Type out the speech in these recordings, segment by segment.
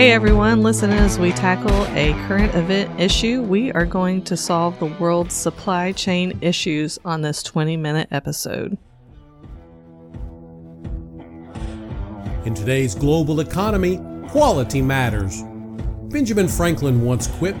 Hey everyone, listen as we tackle a current event issue. We are going to solve the world's supply chain issues on this 20 minute episode. In today's global economy, quality matters. Benjamin Franklin once quipped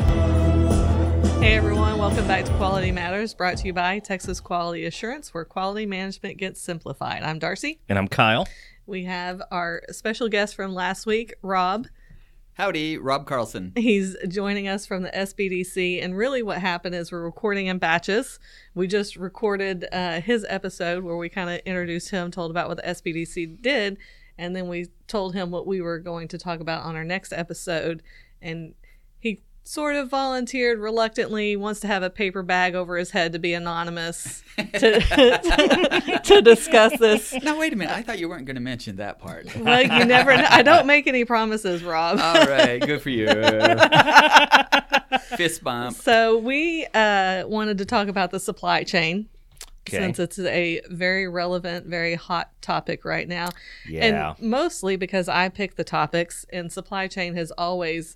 Hey everyone, welcome back to Quality Matters, brought to you by Texas Quality Assurance, where quality management gets simplified. I'm Darcy. And I'm Kyle. We have our special guest from last week, Rob. Howdy, Rob Carlson. He's joining us from the SBDC. And really, what happened is we're recording in batches. We just recorded uh, his episode where we kind of introduced him, told about what the SBDC did, and then we told him what we were going to talk about on our next episode. And he sort of volunteered reluctantly, wants to have a paper bag over his head to be anonymous to, to discuss this. Now, wait a minute. I thought you weren't going to mention that part. Well, you never. I don't make any promises, Rob. All right, good for you. Fist bump. So we uh, wanted to talk about the supply chain. Okay. Since it's a very relevant, very hot topic right now. Yeah. And mostly because I pick the topics, and supply chain has always,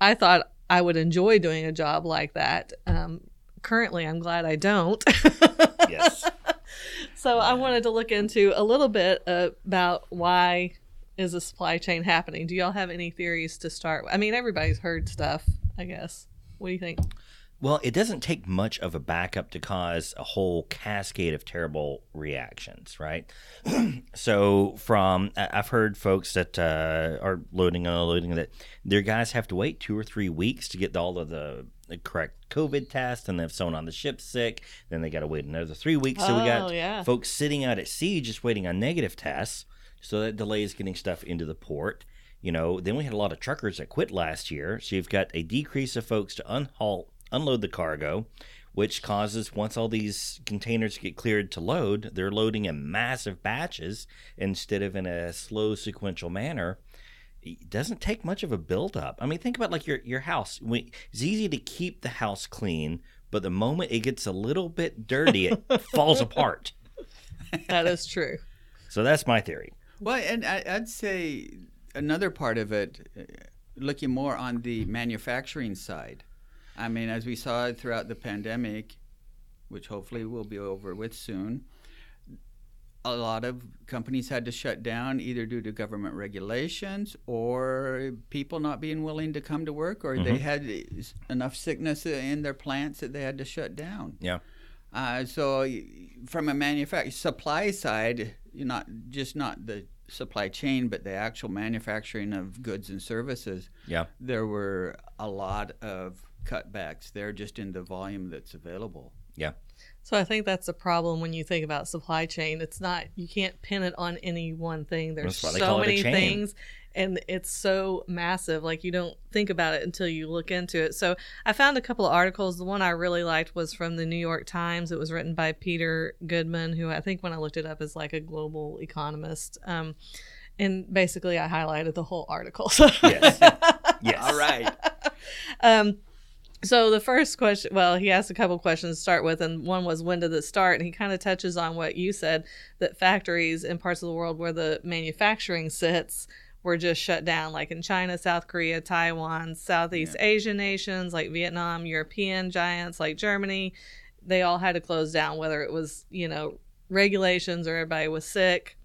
I thought I would enjoy doing a job like that. Um, currently, I'm glad I don't. yes. so I wanted to look into a little bit about why is a supply chain happening. Do y'all have any theories to start? with? I mean, everybody's heard stuff, I guess. What do you think? Well, it doesn't take much of a backup to cause a whole cascade of terrible reactions, right? so, from I've heard folks that uh, are loading and unloading that their guys have to wait two or three weeks to get all of the, the correct COVID test, and if someone on the ship sick, then they got to wait another three weeks. so we Oh, got yeah. folks sitting out at sea just waiting on negative tests, so that delays getting stuff into the port. You know, then we had a lot of truckers that quit last year, so you've got a decrease of folks to unhaul, unload the cargo, which causes once all these containers get cleared to load, they're loading in massive batches instead of in a slow sequential manner. It doesn't take much of a buildup. I mean, think about like your your house. It's easy to keep the house clean, but the moment it gets a little bit dirty, it falls apart. That is true. So that's my theory. Well, and I, I'd say another part of it, looking more on the manufacturing side. I mean, as we saw throughout the pandemic, which hopefully will be over with soon, a lot of companies had to shut down either due to government regulations or people not being willing to come to work, or they had enough sickness in their plants that they had to shut down. Yeah. Uh, so, from a manufacturing supply side, not just not the supply chain, but the actual manufacturing of goods and services. Yeah. There were a lot of cutbacks there just in the volume that's available. Yeah. So I think that's the problem when you think about supply chain. It's not you can't pin it on any one thing. There's That's why they so call it a many things and it's so massive like you don't think about it until you look into it. So I found a couple of articles. The one I really liked was from the New York Times. It was written by Peter Goodman who I think when I looked it up is like a global economist. Um and basically I highlighted the whole article. So Yes. yes. All right. um, so the first question, well, he asked a couple questions to start with, and one was when did it start? And he kind of touches on what you said that factories in parts of the world where the manufacturing sits were just shut down, like in China, South Korea, Taiwan, Southeast Asian nations like Vietnam, European giants like Germany. They all had to close down, whether it was you know regulations or everybody was sick.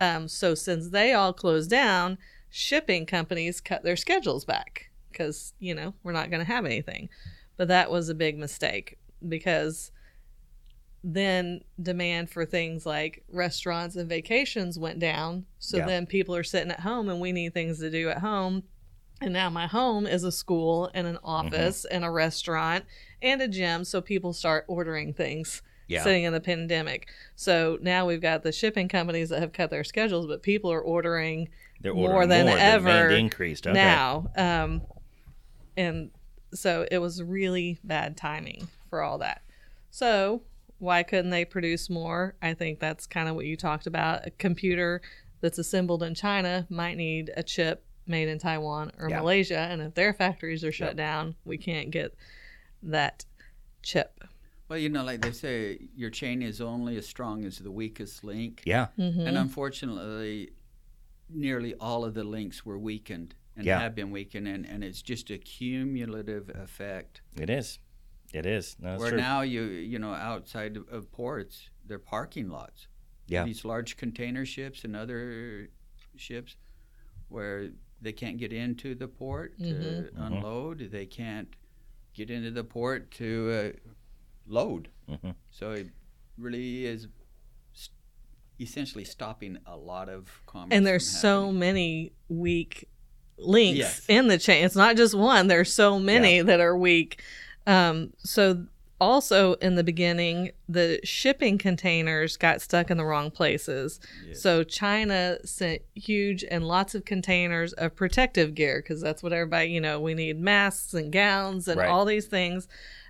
Um, so since they all closed down, shipping companies cut their schedules back because you know we're not going to have anything. But that was a big mistake because then demand for things like restaurants and vacations went down. So Yeah. then people are sitting at home and we need things to do at home. And now my home is a school and an office and a restaurant and a gym. So people start ordering things Yeah. sitting in the pandemic. So now we've got the shipping companies that have cut their schedules, but people are ordering They're more than more. Ever increased. Okay. now. Um, and so it was really bad timing for all that. So why couldn't they produce more? I think that's kind of what you talked about. A computer that's assembled in China might need a chip made in Taiwan or Yeah. Malaysia, and if their factories are shut Yep. down, we can't get that chip. Well, you know, like they say, your chain is only as strong as the weakest link. Yeah. Mm-hmm. And unfortunately, nearly all of the links were weakened and Yeah. have been weakened, and, and it's just a cumulative effect. It is. It is. No, where true. now you you know outside of, of ports, they're parking lots. Yeah. These large container ships and other ships, where they can't get into the port to Mhm. Mhm. unload, they can't get into the port to uh, load. Mhm. So it really is s essentially stopping a lot of commerce. and there's so many weak links Yes. in the chain. It's not just one. There's so many that are weak. Um, so also in the beginning, the shipping containers got stuck in the wrong places. Yes. So China sent huge and lots of containers of protective gear because that's what everybody, you know, we need masks and gowns and Right. all these things.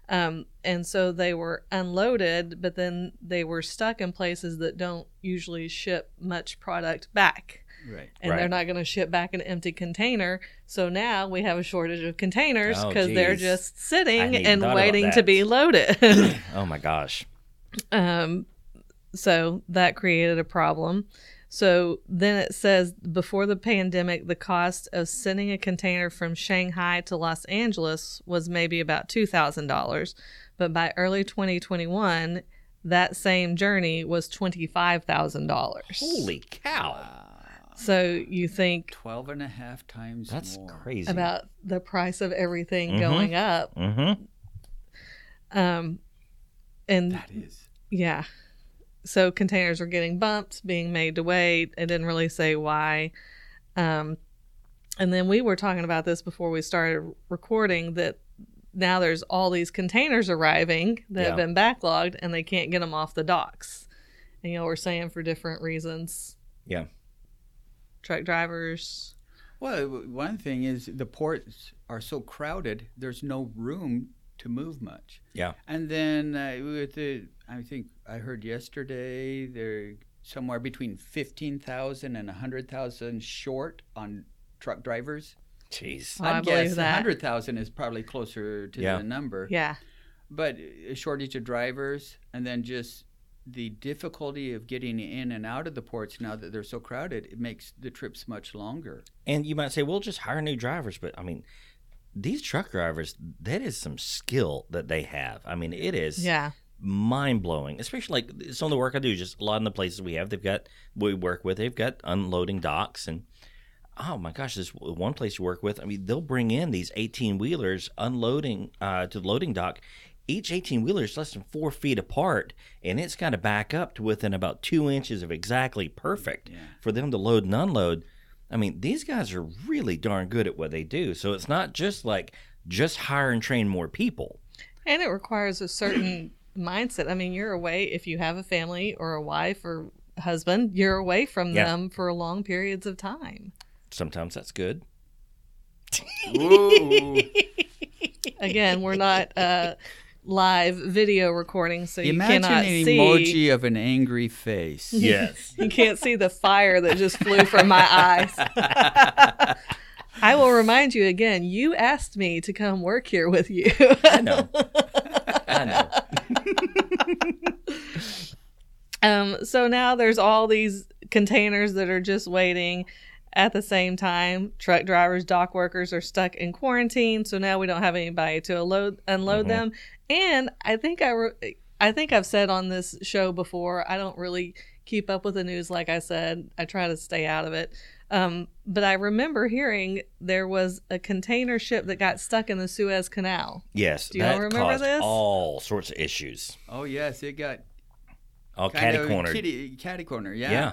Um, and so they were unloaded, but then they were stuck in places that don't usually ship much product back. Right. And they're not going to ship back an empty container. So now we have a shortage of containers Oh, because they're just sitting and waiting to be loaded. Oh my gosh. Um, so that created a problem. So then it says before the pandemic, the cost of sending a container from Shanghai to Los Angeles was maybe about $2,000. But by early 2021, that same journey was $25,000. Holy cow. Wow. So you think Twelve and a half times That's more. crazy. about the price of everything Mhm. going up. Mm-hmm. Um, and That is. Yeah. So containers are getting bumped, being made to wait. It didn't really say why. Um, and then we were talking about this before we started recording that now there's all these containers arriving that have been backlogged and they can't get them off the docks. And you know, we're saying for different reasons. Yeah. Truck drivers. Well, one thing is the ports are so crowded. There's no room to move much. Yeah. And then uh, with the, I think I heard yesterday they're somewhere between fifteen thousand and a hundred thousand short on truck drivers. Jeez. I I'd believe guess that. hundred thousand is probably closer to Yeah. the number. Yeah. But a shortage of drivers, and then just the difficulty of getting in and out of the ports now that they're so crowded, it makes the trips much longer. And you might say, well, just hire new drivers. But I mean, these truck drivers, that is some skill that they have. I mean, it is Yeah. mind blowing, especially like some of the work I do, just a lot of the places we have, they've got, we work with, they've got unloading docks. And oh my gosh, this one place you work with, I mean, they'll bring in these 18 wheelers unloading uh, to the loading dock. Each 18 wheeler is less than four feet apart, and it's got to back up to within about two inches of exactly perfect Yeah. for them to load and unload. I mean, these guys are really darn good at what they do. So it's not just like just hire and train more people. And it requires a certain mindset. I mean, you're away if you have a family or a wife or husband, you're away from Yeah. them for long periods of time. Sometimes that's good. Again, we're not uh, live video recording, so you Imagine cannot an see. emoji of an angry face. Yes. You can't see the fire that just flew from my eyes. I will remind you again. You asked me to come work here with you. I know. I know. Um, so now there's all these containers that are just waiting at the same time. Truck drivers, dock workers are stuck in quarantine, so now we don't have anybody to unload unload Mhm. them. And I think I re- I think I've said on this show before, I don't really keep up with the news like I said. I try to stay out of it. Um, but I remember hearing there was a container ship that got stuck in the Suez Canal. Yes. Do y'all that remember caused this? all sorts of issues. Oh yes, it got All catty of cornered. kitty catty corner. Yeah, Yeah.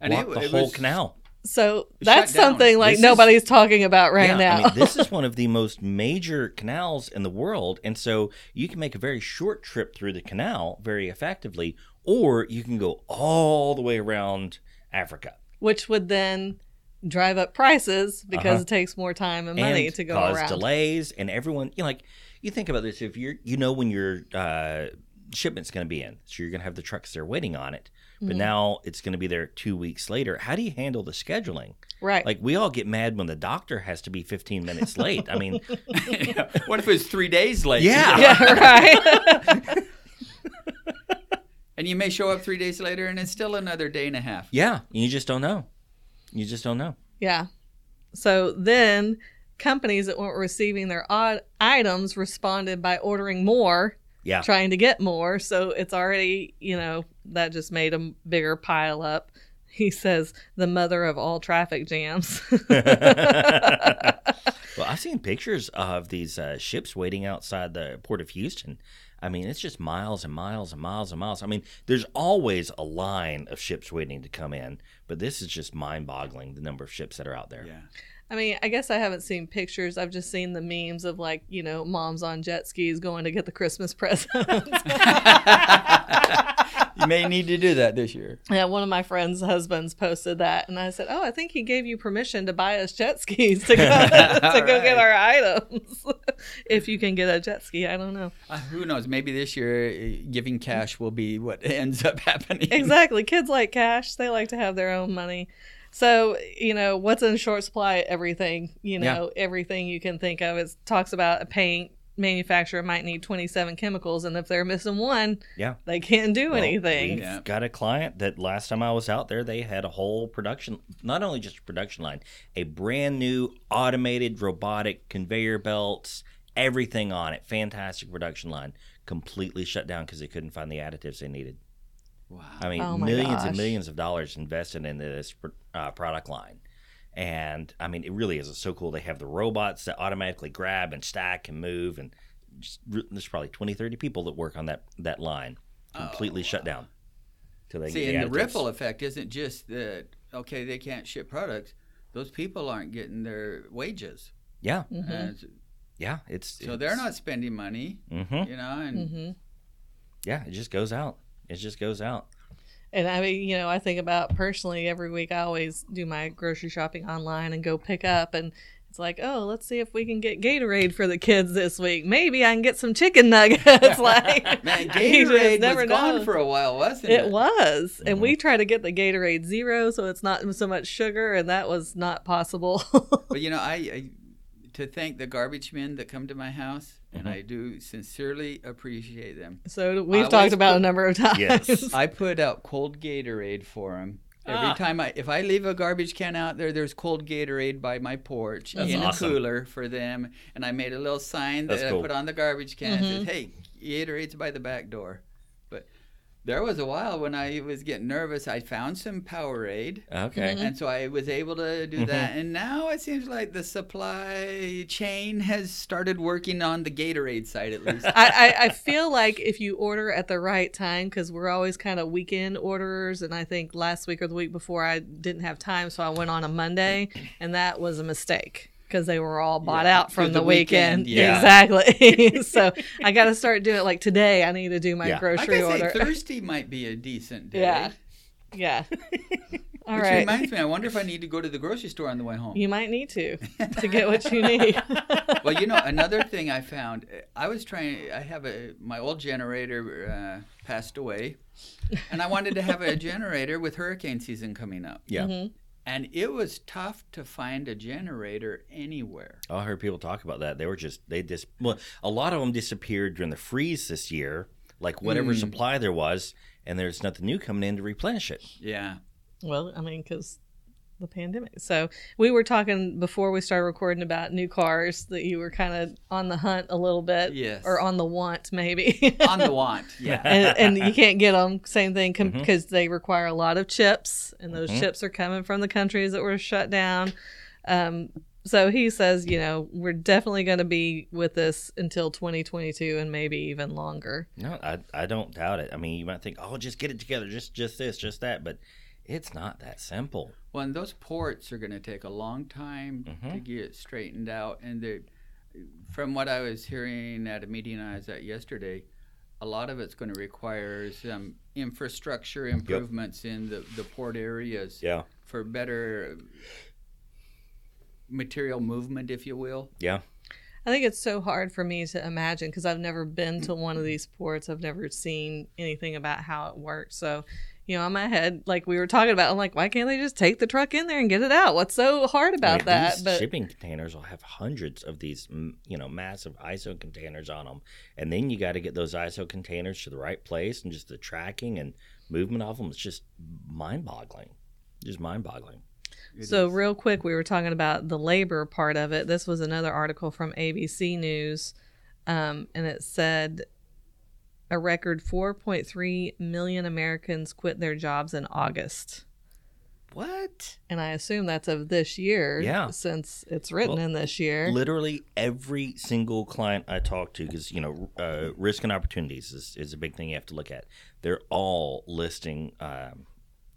and Blocked the it whole was- canal. So that's something like This is- nobody's talking about right yeah, now. I mean, this is one of the most major canals in the world. And so you can make a very short trip through the canal very effectively, or you can go all the way around Africa. which would then drive up prices because Uh-huh. it takes more time and money and to go cause around. delays and everyone you know like you think about this if you're you know when your uh, shipment's going to be in so you're going to have the trucks there waiting on it but now it's going to be there two weeks later how do you handle the scheduling Right. like we all get mad when the doctor has to be 15 minutes late i mean what if it was three days late? Yeah. yeah, right. And you may show up three days later and it's still another day and a half. yeah you just don't know you just don't know yeah. So then companies that weren't receiving their odd items responded by ordering more, yeah trying to get more. So it's already, you know, that just made a bigger pile up. He says the mother of all traffic jams. well i've seen pictures of these uh, ships waiting outside the port of houston i mean it's just miles and miles and miles and miles i mean there's always a line of ships waiting to come in but this is just mind-boggling the number of ships that are out there Yeah. I mean, I guess I haven't seen pictures. I've just seen the memes of like, you know, moms on jet skis going to get the Christmas presents. May need to do that this year. yeah, one of my friends' husbands posted that, and I said, "Oh, I think he gave you permission to buy us jet skis to go to go get our items. if you can get a jet ski, I don't know Uh, who knows? Maybe this year uh, giving cash will be what ends up happening. exactly. Kids like cash; they like to have their own money. So you know what's in short supply? Everything you know, everything you can think of. It talks about a paint manufacturer might need 27 chemicals, and if they're missing one, yeah they can't do Well, anything. We've Yeah. got a client that last time I was out there, they had a whole production, not only just a production line, a brand new automated robotic conveyor belts, everything on it, fantastic production line, completely shut down because they couldn't find the additives they needed. Wow. I mean, Oh millions gosh. and millions of dollars invested into this uh, product line. And I mean, it really is so cool. They have the robots that automatically grab and stack and move. And just, there's probably 20, 30 people that work on that, that line, completely shut down. Till they See, get and the ripple effect isn't just that, okay, they can't ship products. Those people aren't getting their wages. Yeah, Mm-hmm. And s- yeah. It's so they're not spending money, hmm you know, and hmm Yeah, it just goes out. It just goes out. And I mean, you know, I think about personally every week. I always do my grocery shopping online and go pick up, and it's like, oh, let's see if we can get Gatorade for the kids this week. Maybe I can get some chicken nuggets. like, Man, Gatorade never was gone know. for a while, wasn't it? It was, and we uh-huh. try to get the Gatorade Zero, so it's not so much sugar, and that was not possible. But you know, I, I to thank the garbage men that come to my house, Mm-hmm. and I do sincerely appreciate them. so we've always talked about put- a number of times. Yes. I put out cold Gatorade for them. Every Ah. time I, if I leave a garbage can out there, there's cold Gatorade by my porch That's in awesome. a cooler for them, and I made a little sign that That's I put on the garbage can. Mhm. Says, "Hey, Gatorade's by the back door." But there was a while when I was getting nervous. I found some Powerade. Okay. Mm-hmm. And so I was able to do that. And now it seems like the supply chain has started working on the Gatorade side at least. I, I, I feel like if you order at the right time, because we're always kind of weekend orderers, and I think last week or the week before I didn't have time, so I went on a Monday, and that was a mistake because they were all bought Yeah, out from for the, the weekend. weekend, yeah. Exactly. so I got to start doing it like today. I need to do my Yeah. Grocery gotta order. Thursday might be a decent day. Yeah. yeah. All Which right. reminds me, I wonder if I need to go to the grocery store on the way home. You might need to to get what you need. well, you know, another thing I found, uh, I was trying. I have a my old generator uh, passed away, and I wanted to have a generator with hurricane season coming up, Yeah. Mhm. And it was tough to find a generator anywhere. I heard people talk about that. They were just they just well, a lot of them disappeared during the freeze this year. Like whatever Mm. supply there was, and there's nothing new coming in to replenish it. Yeah. Well, I mean, because the pandemic. So we were talking before we started recording about new cars that you were kind of on the hunt a little bit, Yes. or on the want maybe. On the want. Yeah. and, and you can't get them. Same thing Mm-hmm. because they require a lot of chips, and those Mhm. chips are coming from the countries that were shut down. Um, so he says, you know, we're definitely going to be with this until 2022 and maybe even longer. No, I I don't doubt it. I mean, you might think, oh, just get it together, just just this, just that, but it's not that simple. Well, and those ports are going to take a long time to Mhm. get straightened out. And they, from what I was hearing at a meeting I was at yesterday, a lot of it's going to require some infrastructure improvements in the, the port areas Yeah. for better material movement, if you will. Yeah. I think it's so hard for me to imagine because I've never been to one of these ports. I've never seen anything about how it works. So, you know, in my head, like we were talking about, I'm like, why can't they just take the truck in there and get it out? What's so hard about I that? these But shipping containers will have hundreds of these, you know, massive ISO containers on them, and then you got to get those ISO containers to the right place, and just the tracking and movement of them is just mind-boggling, just mind-boggling. So, real quick, we were talking about the labor part of it. This was another article from ABC News, um, and it said a record 4.3 million Americans quit their jobs in August. What? And I assume that's of this year, Yeah. since it's written Well, in this year. Literally every single client I talk to, because you know, uh, risk and opportunities is, is a big thing you have to look at. They're all listing um,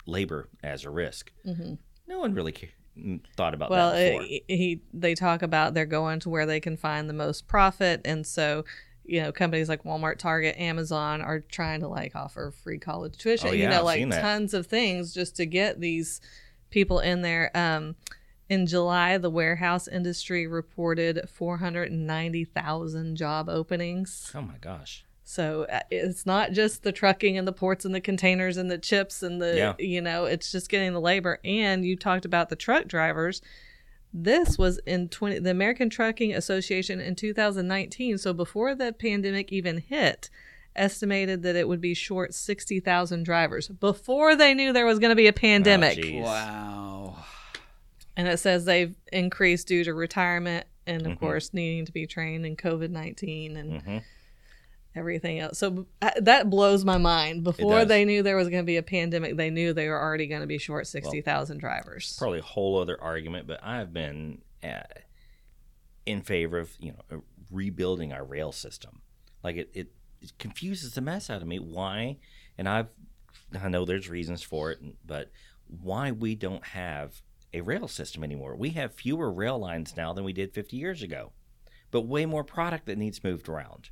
labor as a risk. No one really ca- mm, thought about Mm-hmm. well, that before. it, he they talk about they're going to where they can find the most profit, and so you know companies like Walmart, Target, Amazon are trying to like offer free college tuition. Oh, you know, I've like tons of things just to get these people in there. Um, in July, the warehouse industry reported 490,000 job openings. oh my gosh. So uh, it's not just the trucking and the ports and the containers and the chips and the Yeah. you know, it's just getting the labor. And you talked about the truck drivers. This was in 20 the American Trucking Association in 2019, so before the pandemic even hit, estimated that it would be short 60,000 drivers before they knew there was going to be a pandemic. Oh. Wow. and it says they've increased due to retirement and of Mhm. course needing to be trained in COVID-19 and hmm everything else. So uh, that blows my mind. Before does. they knew there was going to be a pandemic, they knew they were already going to be short 60,000 drivers. Probably a whole other argument, but I've been uh, in favor of you know rebuilding our rail system. Like it, it, it confuses the mess out of me. Why? And I've I know there's reasons for it, but why we don't have a rail system anymore? We have fewer rail lines now than we did 50 years ago, but way more product that needs moved around.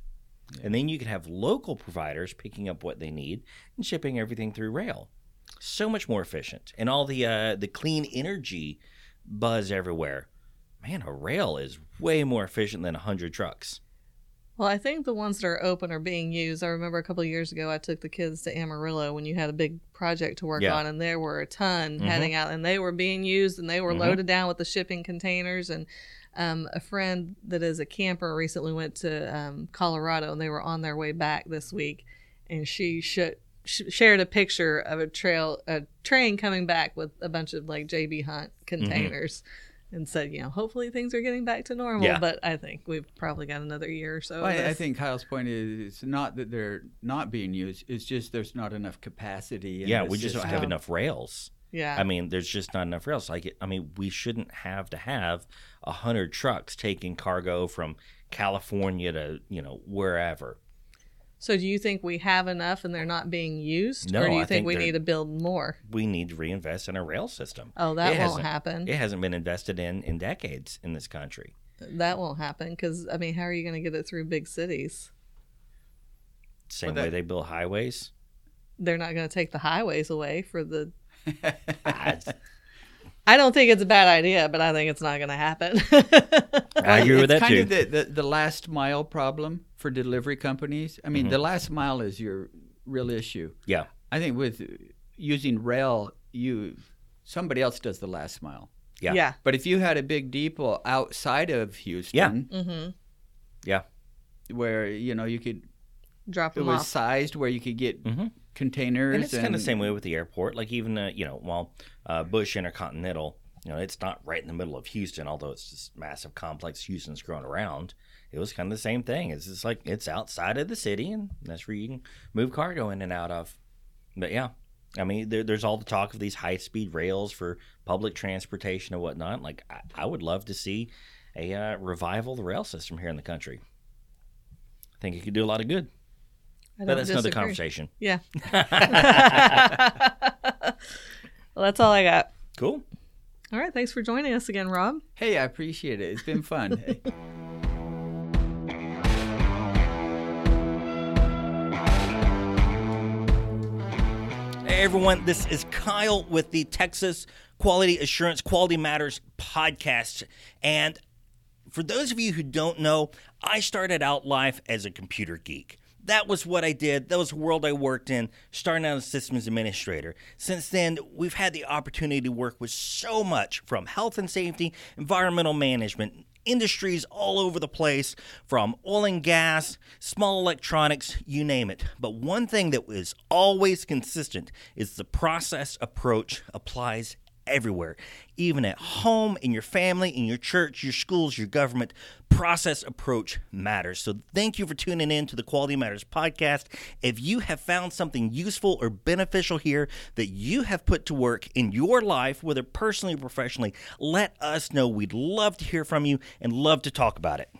And then you can have local providers picking up what they need and shipping everything through rail. So much more efficient, and all the uh, the clean energy buzz everywhere. Man, a rail is way more efficient than hundred trucks. Well, I think the ones that are open are being used. I remember a couple of years ago, I took the kids to Amarillo when you had a big project to work Yeah. on, and there were a ton Mhm. heading out, and they were being used, and they were Mhm. loaded down with the shipping containers. And um, a friend that is a camper recently went to um, Colorado, and they were on their way back this week, and she sh- sh- shared a picture of a trail, a train coming back with a bunch of like JB Hunt containers. And said, you know, hopefully things are getting back to normal, Yeah. but I think we've probably got another year or so. of Well, I, I think Kyle's point is it's not that they're not being used. It's just there's not enough capacity. In yeah, we just don't have enough rails. Yeah. I mean, there's just not enough rails. Like, I mean, we shouldn't have to have a hundred trucks taking cargo from California to you know wherever. so do you think we have enough and they're not being used? No, or do you I think, think we need to build more? We need to reinvest in a rail system. Oh, that It won't happen. It hasn't been invested in in decades in this country. That won't happen because, I mean, how are you going to get it through big cities? Same Well, that- way they build highways. They're not going to take the highways away for the. I, I don't think it's a bad idea, but I think it's not going to happen. I agree it's with that kind too. of the, the, the last mile problem for delivery companies. I mean, Mm-hmm. the last mile is your real issue. yeah, I think with using rail, you somebody else does the last mile. Yeah. yeah. But if you had a big depot outside of Houston, Yeah. Mm-hmm. yeah. where you know you could, Drop it them was off. sized where you could get Mhm. Containers. And it's kind of the same way with the airport. Like even uh, you know, while uh, Bush Intercontinental, you know, it's not right in the middle of Houston, although it's this massive complex Houston's growing around. It was kind of the same thing. It's just like it's outside of the city, and that's where you can move cargo in and out of. But yeah, I mean, there, there's all the talk of these high speed rails for public transportation and whatnot. Like I, I would love to see a uh, revival of the rail system here in the country. I think it could do a lot of good. I But don't that's another conversation. Yeah. well, that's all I got. Cool. All right. Thanks for joining us again, Rob. Hey, I appreciate it. It's been fun. Hey. everyone. This is Kyle with the Texas Quality Assurance Quality Matters podcast. And for those of you who don't know, I started out life as a computer geek. That was what I did. That was the world I worked in, starting out as systems administrator. Since then, we've had the opportunity to work with so much from health and safety, environmental management, industries all over the place from oil and gas, small electronics, you name it. But one thing that is always consistent is the process approach applies everywhere, even at home, in your family, in your church, your schools, your government. Process approach matters. So, thank you for tuning in to the Quality Matters podcast. If you have found something useful or beneficial here that you have put to work in your life, whether personally or professionally, let us know. We'd love to hear from you and love to talk about it.